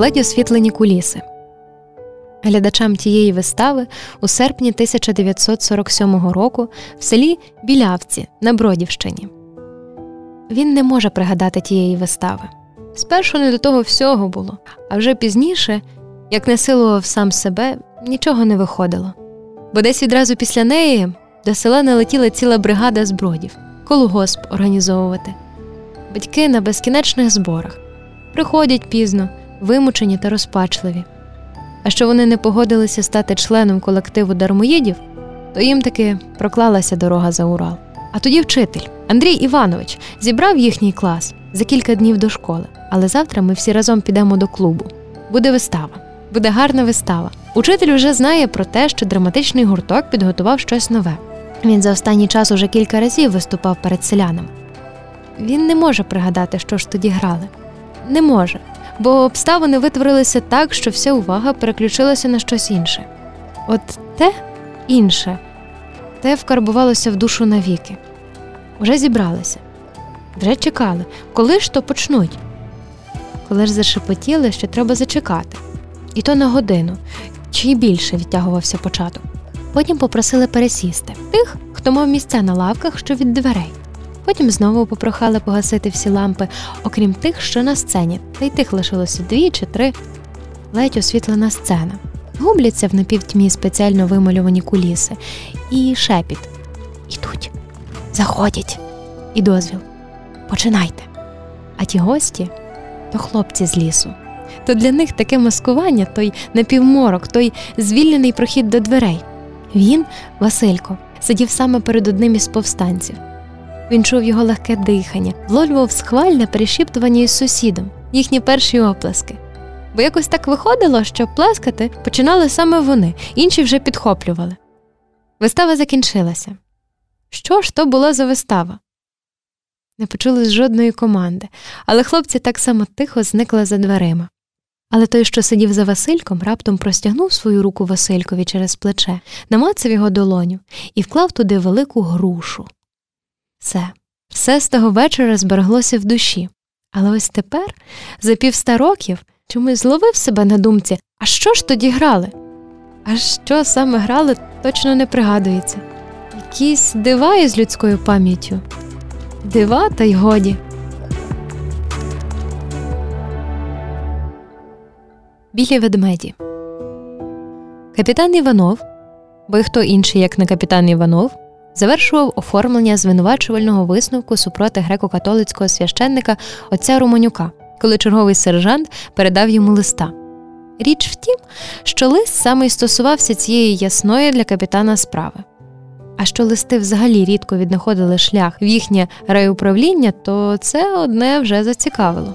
ледь освітлені куліси. Глядачам тієї вистави у серпні 1947 року в селі Білявці на Бродівщині. Він не може пригадати тієї вистави. Спершу не до того всього було, а вже пізніше, як насилував сам себе, нічого не виходило. Бо десь відразу після неї до села налетіла ціла бригада збродів, колгосп організовувати. Батьки на безкінечних зборах приходять пізно, вимучені та розпачливі. А що вони не погодилися стати членом колективу дармоїдів, то їм таки проклалася дорога за Урал. А тоді вчитель Андрій Іванович зібрав їхній клас за кілька днів до школи. Але завтра ми всі разом підемо до клубу. Буде вистава, буде гарна вистава. Учитель вже знає про те, що драматичний гурток підготував щось нове. Він за останній час уже кілька разів виступав перед селянами. Він не може пригадати, що ж тоді грали. Не може, бо обставини витворилися так, що вся увага переключилася на щось інше. От те інше, те вкарбувалося в душу навіки. Уже зібралися, вже чекали, коли ж то почнуть. Коли ж зашепотіли, що треба зачекати, і то на годину, чи й більше відтягувався початок. Потім попросили пересісти тих, хто мав місця на лавках, що від дверей. Потім знову попрохали погасити всі лампи, окрім тих, що на сцені, та й тих лишилося дві чи три, ледь освітлена сцена. Губляться в напівтьмі спеціально вималювані куліси, і шепіт. Ідуть, заходять, і дозвіл. Починайте. А ті гості то хлопці з лісу. То для них таке маскування, той напівморок, той звільнений прохід до дверей. Він, Василько, сидів саме перед одним із повстанців. Він чув його легке дихання, вловлював схвальне перешіптування із сусідом, їхні перші оплески. Бо якось так виходило, що плескати починали саме вони, інші вже підхоплювали. Вистава закінчилася. Що ж то була за вистава? Не почулось жодної команди, але хлопці так само тихо зникли за дверима. Але той, що сидів за Васильком, раптом простягнув свою руку Василькові через плече, намацав його долоню і вклав туди велику грушу. Все, все з того вечора збереглося в душі. Але ось тепер, за півста років, чомусь зловив себе на думці, а що ж тоді грали? А що саме грали, точно не пригадується. Якісь дива із людською пам'яттю. Дива, та й годі. Білі ведмеді. Капітан Іванов, бо й хто інший, як не капітан Іванов, завершував оформлення звинувачувального висновку супроти греко-католицького священника отця Романюка, коли черговий сержант передав йому листа. Річ в тім, що лист саме й стосувався цієї ясної для капітана справи. А що листи взагалі рідко віднаходили шлях в їхнє райуправління, то це одне вже зацікавило.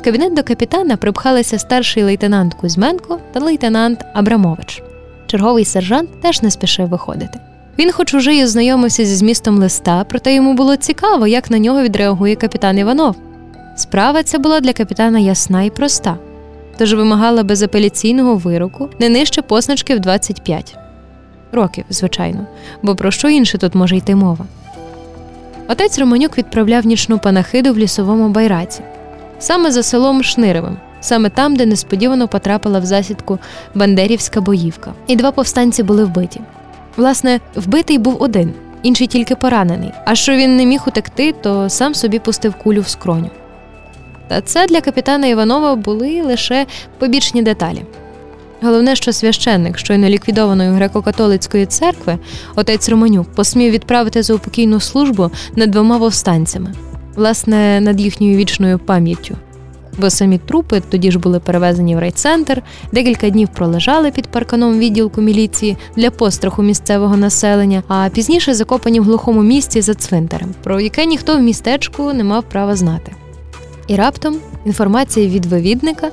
В кабінет до капітана припхалися старший лейтенант Кузьменко та лейтенант Абрамович. Черговий сержант теж не спішив виходити. Він, хоч уже й ознайомився зі змістом листа, проте йому було цікаво, як на нього відреагує капітан Іванов. Справа ця була для капітана ясна і проста, тож вимагала безапеляційного вироку не нижче позначки в 25 років, звичайно, бо про що інше тут може йти мова. Отець Романюк відправляв нічну панахиду в лісовому байраці, саме за селом Шниревим, саме там, де несподівано потрапила в засідку Бандерівська боївка, і два повстанці були вбиті. Власне, вбитий був один, інший тільки поранений. А що він не міг утекти, то сам собі пустив кулю в скроню. Та це для капітана Іванова були лише побічні деталі. Головне, що священник щойно ліквідованої греко-католицької церкви, отець Романюк, посмів відправити за упокійну службу над двома повстанцями, власне, над їхньою вічною пам'яттю. Бо самі трупи тоді ж були перевезені в райцентр, декілька днів пролежали під парканом відділку міліції для постраху місцевого населення, а пізніше закопані в глухому місці за цвинтарем, про яке ніхто в містечку не мав права знати. І раптом інформація від вивідника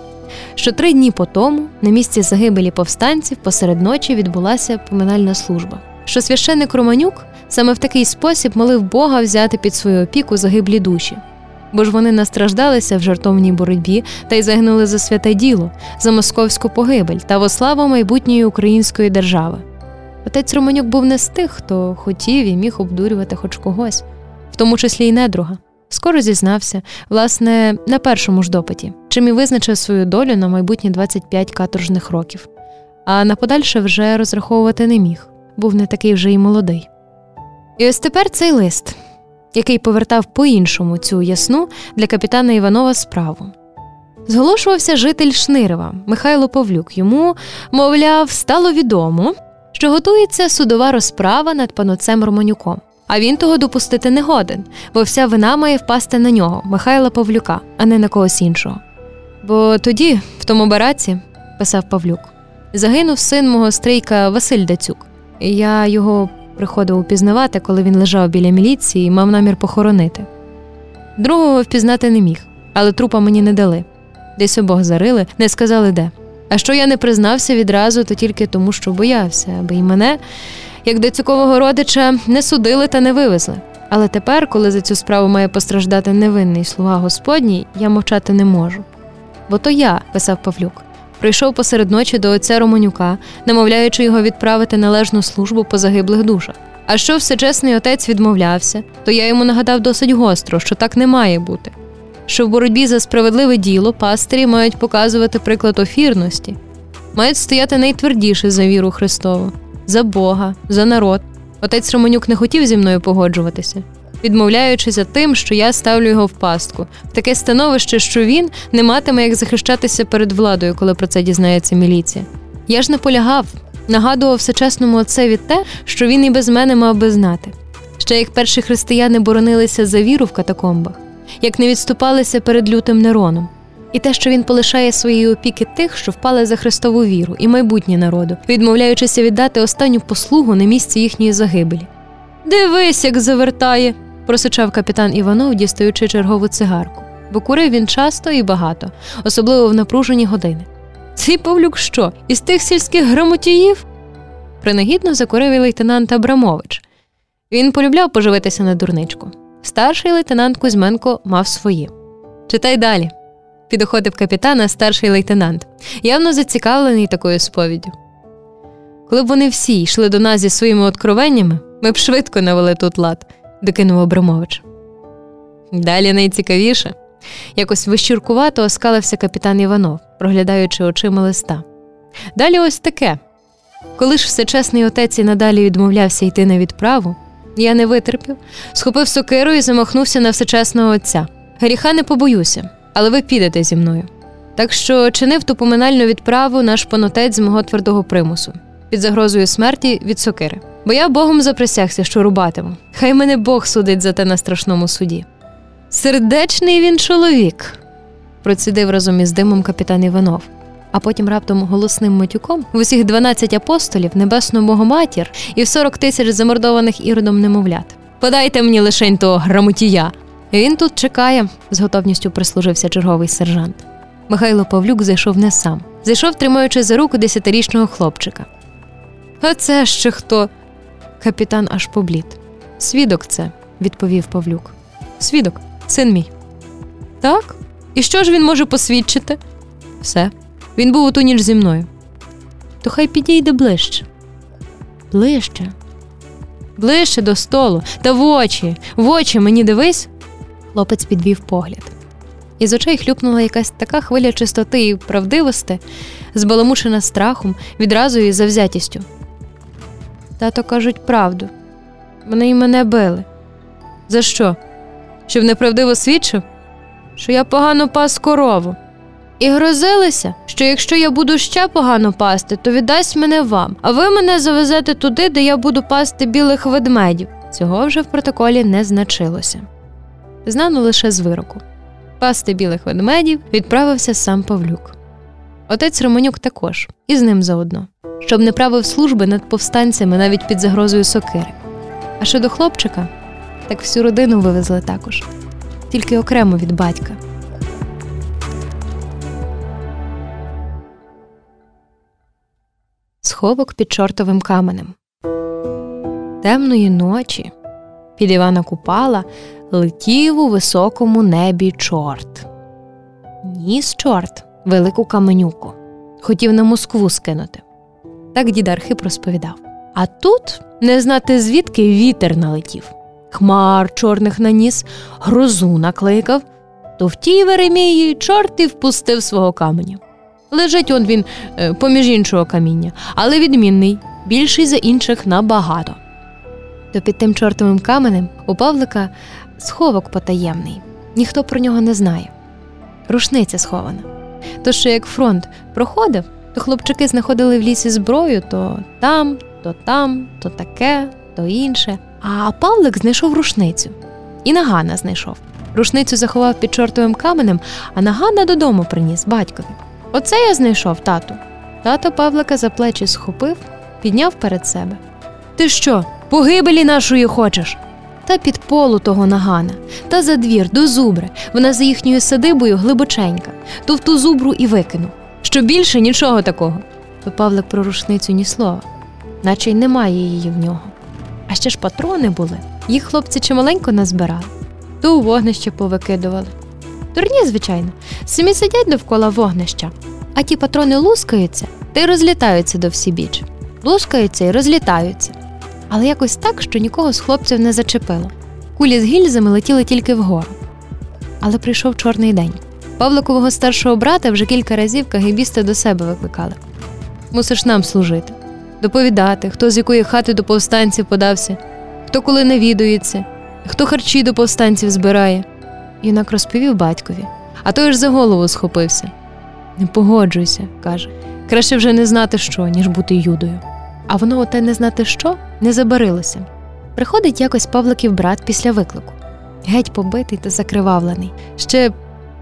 що три дні по тому на місці загибелі повстанців посеред ночі відбулася поминальна служба. Що священник Романюк саме в такий спосіб молив Бога взяти під свою опіку загиблі душі, бо ж вони настраждалися в жартовній боротьбі та й загинули за святе діло, за московську погибель та во славу майбутньої української держави. Отець Романюк був не з тих, хто хотів і міг обдурювати хоч когось, в тому числі й недруга. Скоро зізнався, власне, на першому ж допиті, чим і визначив свою долю на майбутні 25 каторжних років, а на подальше вже розраховувати не міг, був не такий вже й молодий. І ось тепер цей лист, який повертав по-іншому цю ясну для капітана Іванова справу. Зголошувався житель Шнирова Михайло Павлюк. Йому, мовляв, стало відомо, що готується судова розправа над паноцем Романюком. А він того допустити не годен, бо вся вина має впасти на нього, Михайла Павлюка, а не на когось іншого. Бо тоді, в тому бараці, писав Павлюк, загинув син мого стрійка Василь Дацюк. Я його приходив упізнавати, коли він лежав біля міліції і мав намір похоронити. Другого впізнати не міг, але трупа мені не дали. Десь обох зарили, не сказали де. А що я не признався відразу, то тільки тому, що боявся, аби й мене, як децюкового родича, не судили та не вивезли. Але тепер, коли за цю справу має постраждати невинний слуга Господній, я мовчати не можу. Бо то я, писав Павлюк, прийшов посеред ночі до отця Романюка, намовляючи його відправити належну службу по загиблих душах. А що всечесний отець відмовлявся, то я йому нагадав досить гостро, що так не має бути. Що в боротьбі за справедливе діло пастирі мають показувати приклад офірності, мають стояти найтвердіше за віру Христову, за Бога, за народ. Отець Романюк не хотів зі мною погоджуватися, відмовляючися тим, що я ставлю його в пастку, в таке становище, що він не матиме як захищатися перед владою, коли про це дізнається міліція. Я ж наполягав, нагадував всечесному отцеві те, що він і без мене мав би знати. Ще як перші християни боронилися за віру в катакомбах, як не відступалися перед лютим Нероном, і те, що він полишає своєї опіки тих, що впали за Христову віру і майбутнє народу, відмовляючися віддати останню послугу на місці їхньої загибелі. Дивись, як завертає, просичав капітан Іванов, дістаючи чергову цигарку, бо курив він часто і багато, особливо в напружені години. Цей Павлюк що, із тих сільських грамотіїв? Принагідно закурив і лейтенант Абрамович. Він полюбляв поживитися на дурничку. Старший лейтенант Кузьменко мав свої. Читай далі. Підоходив капітана старший лейтенант, явно зацікавлений такою сповіддю. Коли б вони всі йшли до нас зі своїми откровеннями, ми б швидко навели тут лад, докинув Абрамович. Далі найцікавіше. Якось вищуркувато оскалився капітан Іванов, проглядаючи очима листа. Далі ось таке. Коли ж всечесний отець і надалі відмовлявся йти на відправу, я не витерпів, схопив сокиру і замахнувся на всечесного отця. Гріха не побоюся, але ви підете зі мною. Так що чинив ту поминальну відправу наш панотець з мого твердого примусу під загрозою смерті від сокири. Бо я Богом заприсягся, що рубатиму. Хай мене Бог судить за те на страшному суді. Сердечний він чоловік, процідив разом із димом капітан Іванов, а потім раптом голосним матюком в усіх 12 апостолів, небесну Богоматір і в 40 тисяч замордованих іродом немовлят. Подайте мені лишень того грамотія. Він тут чекає, з готовністю прислужився черговий сержант. Михайло Павлюк зайшов не сам, зайшов, тримаючи за руку десятирічного хлопчика. А це ще хто? Капітан аж поблід. Свідок це, відповів Павлюк. Свідок, син мій. Так? І що ж він може посвідчити? Все. Він був у ту ніч зі мною. То хай підійде ближче. Ближче. Ближче до столу, та в очі, в очі мені дивись. Хлопець підвів погляд. Із очей хлюпнула якась така хвиля чистоти і правдивості, збаламушена страхом, відразу і завзятістю. Тато кажуть правду. Вони й мене били. За що? Щоб неправдиво свідчив? Що я погано пас корову. І грозилися, що якщо я буду ще погано пасти, то віддасть мене вам, а ви мене завезете туди, де я буду пасти білих ведмедів. Цього вже в протоколі не значилося. Знано лише з вироку. Пасти білих ведмедів відправився сам Павлюк. Отець Романюк також, і з ним заодно, щоб не правив служби над повстанцями навіть під загрозою сокири. А щодо хлопчика, так всю родину вивезли також, тільки окремо від батька. Сховок під чортовим каменем. Темної ночі під Івана Купала летів у високому небі чорт. Ніс чорт велику каменюку, хотів на Москву скинути. Так дід Архип розповідав. А тут не знати звідки вітер налетів. хмар чорних наніс, грозу накликав, то в тій Веремії чорт і впустив свого каменя. Лежить он він е, поміж іншого каміння, але відмінний, більший за інших набагато. То під тим чортовим каменем у Павлика сховок потаємний, ніхто про нього не знає. Рушниця схована. То що як фронт проходив, то хлопчики знаходили в лісі зброю то там, то там, то таке, то інше. А Павлик знайшов рушницю. І Нагана знайшов. Рушницю заховав під чортовим каменем, а Нагана додому приніс батькові. Оце я знайшов, тату. Тато Павлика за плечі схопив, підняв перед себе. Ти що, погибелі нашої хочеш? Та під полу того нагана, та за двір до зубри, вона за їхньою садибою глибоченька, то в ту зубру і викинув. Що більше нічого такого. То Павлик про рушницю ні слова, наче й немає її в нього. А ще ж патрони були, їх хлопці чималенько назбирали, то у вогнище повикидували. Дурні, звичайно, самі сидять довкола вогнища, а ті патрони лускаються та й розлітаються до всібіч. Лускаються і розлітаються. Але якось так, що нікого з хлопців не зачепило. Кулі з гільзами летіли тільки вгору. Але прийшов чорний день. Павликового старшого брата вже кілька разів кагибісти до себе викликали. Мусиш нам служити, доповідати, хто з якої хати до повстанців подався, хто коли навідується, хто харчі до повстанців збирає. Юнак розповів батькові, а той ж за голову схопився. Не погоджуйся, каже. Краще вже не знати що, ніж бути юдою. А воно оте не знати що не забарилося. Приходить якось Павликів брат після виклику. Геть побитий та закривавлений. Ще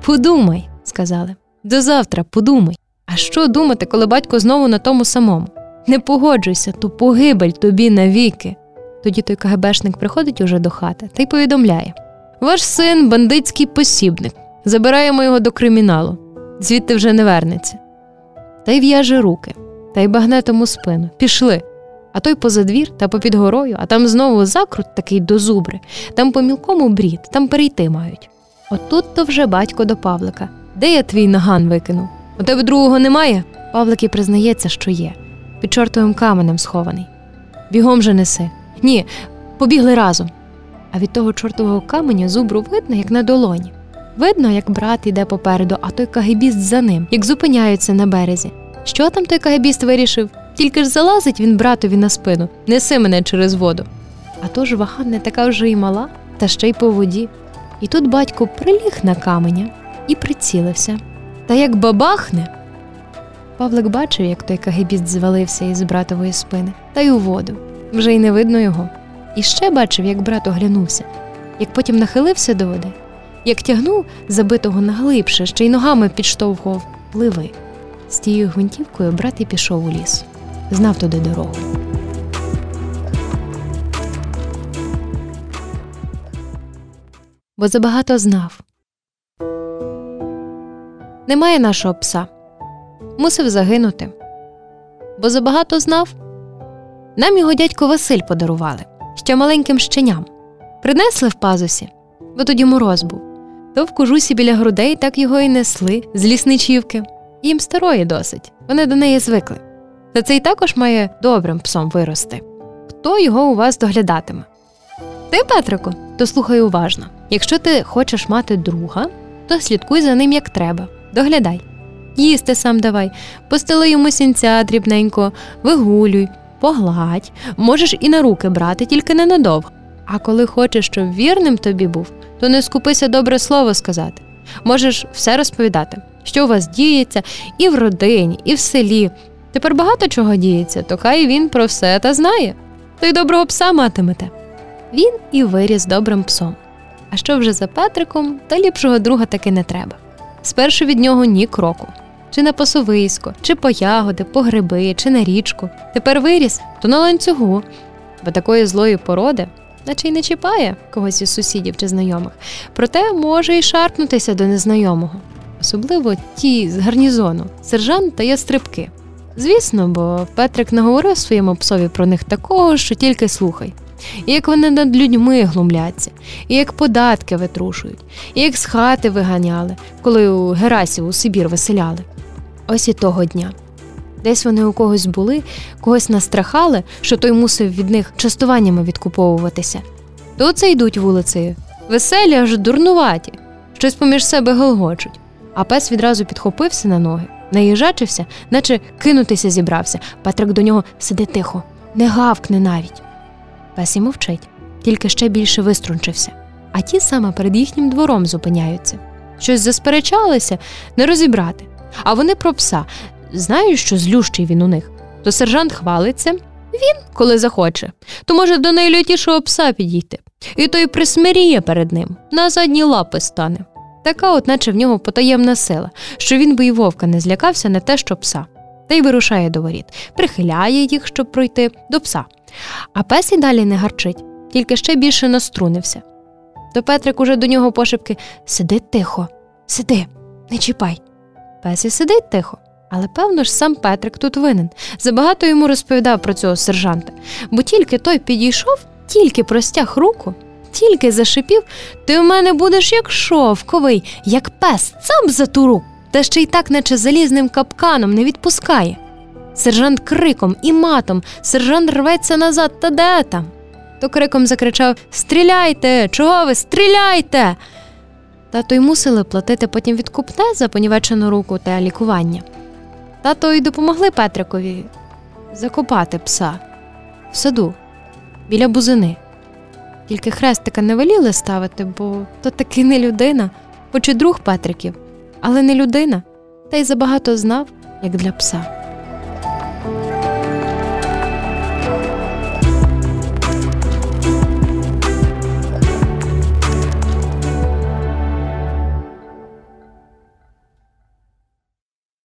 подумай, сказали. До завтра подумай. А що думати, коли батько знову на тому самому? Не погоджуйся, то погибель тобі навіки. Тоді той КГБшник приходить уже до хати та й повідомляє: Ваш син бандитський посібник. Забираємо його до криміналу, звідти вже не вернеться. Та й в'яже руки, та й багне тому спину. Пішли. А той поза двір та попід горою, а там знову закрут такий до зубри, там по мілкому брід, там перейти мають. Отут то вже батько до Павлика. Де я твій наган викинув? У тебе другого немає? Павлик і признається, що є. Під чортовим каменем схований. Бігом же неси. Ні, побігли разом. А від того чортового каменя зубру видно, як на долоні. Видно, як брат іде попереду, а той кагебіст за ним, як зупиняються на березі. Що там той кагебіст вирішив? Тільки ж залазить він братові на спину, неси мене через воду. А то ж вага не така вже й мала, та ще й по воді. І тут батько приліг на каменя і прицілився. Та як бабахне. Павлик бачив, як той кагебіст звалився із братової спини, та й у воду. Вже й не видно його. І ще бачив, як брат оглянувся, як потім нахилився до води, як тягнув забитого наглибше, ще й ногами підштовхував пливи. З тією гвинтівкою брат і пішов у ліс, знав туди дорогу. Бо забагато знав. Немає нашого пса. Мусив загинути. Бо забагато знав. Нам його дядько Василь подарували ще маленьким щеням. Принесли в пазусі, бо тоді мороз був. То в кожусі біля грудей так його й несли з лісничівки. Їм старої досить, вони до неї звикли. Та цей також має добрим псом вирости. Хто його у вас доглядатиме? Ти, Петрику, то слухай уважно. Якщо ти хочеш мати друга, то слідкуй за ним як треба, доглядай. Їсти сам давай, постели йому сінця дрібненько, вигулюй, погладь, можеш і на руки брати, тільки ненадовго. А коли хочеш, щоб вірним тобі був, то не скупися добре слово сказати. Можеш все розповідати, що у вас діється і в родині, і в селі. Тепер багато чого діється, то хай він про все та знає, то й доброго пса матимете. Він і виріс добрим псом. А що вже за Петриком, то ліпшого друга таки не треба. Спершу від нього ні кроку. Чи на пасовисько, чи по ягоди, по гриби, чи на річку. Тепер виріс, то на ланцюгу, бо такої злої породи, наче й не чіпає когось із сусідів чи знайомих, проте може й шарпнутися до незнайомого, особливо ті з гарнізону, сержант та ястрибки. Звісно, бо Петрик наговорив своєму псові про них такого, що тільки слухай. І як вони над людьми глумляться, і як податки витрушують, і як з хати виганяли, коли у Герасів у Сибір виселяли. Ось і того дня. Десь вони у когось були, когось настрахали, що той мусив від них частуваннями відкуповуватися. то оце йдуть вулицею. Веселі, аж дурнуваті, щось поміж себе гелгочуть. А пес відразу підхопився на ноги, наїжачився, наче кинутися зібрався. Петрик до нього сиди тихо, не гавкне навіть. Пес і мовчить, тільки ще більше виструнчився. А ті саме перед їхнім двором зупиняються. Щось засперечалися, не розібрати. А вони про пса. Знають, що злющий він у них. То сержант хвалиться, він, коли захоче, то може до найлютішого пса підійти. І той присмиріє перед ним, на задні лапи стане. Така, от наче в нього потаємна сила, що він би і вовка не злякався, не те, що пса, та й вирушає до воріт, прихиляє їх, щоб пройти до пса. А пес і далі не гарчить, тільки ще більше наструнився. То Петрик уже до нього пошепки Сиди тихо, сиди, не чіпай. Пес і сидить тихо. Але певно ж сам Петрик тут винен. Забагато йому розповідав про цього сержанта, бо тільки той підійшов, тільки простяг руку, тільки зашипів, ти в мене будеш як шовковий, як пес, цап за ту руку, та ще й так, наче залізним капканом, не відпускає. Сержант криком і матом, сержант рветься назад, та де там? То криком закричав Стріляйте! Чого ви? Стріляйте! Тато й мусили платити потім відкупне за понівечену руку та лікування. Тато й допомогли Петрикові закопати пса в саду біля бузини. Тільки хрестика не веліли ставити, бо то таки не людина, хоч і друг Петриків, але не людина, та й забагато знав, як для пса.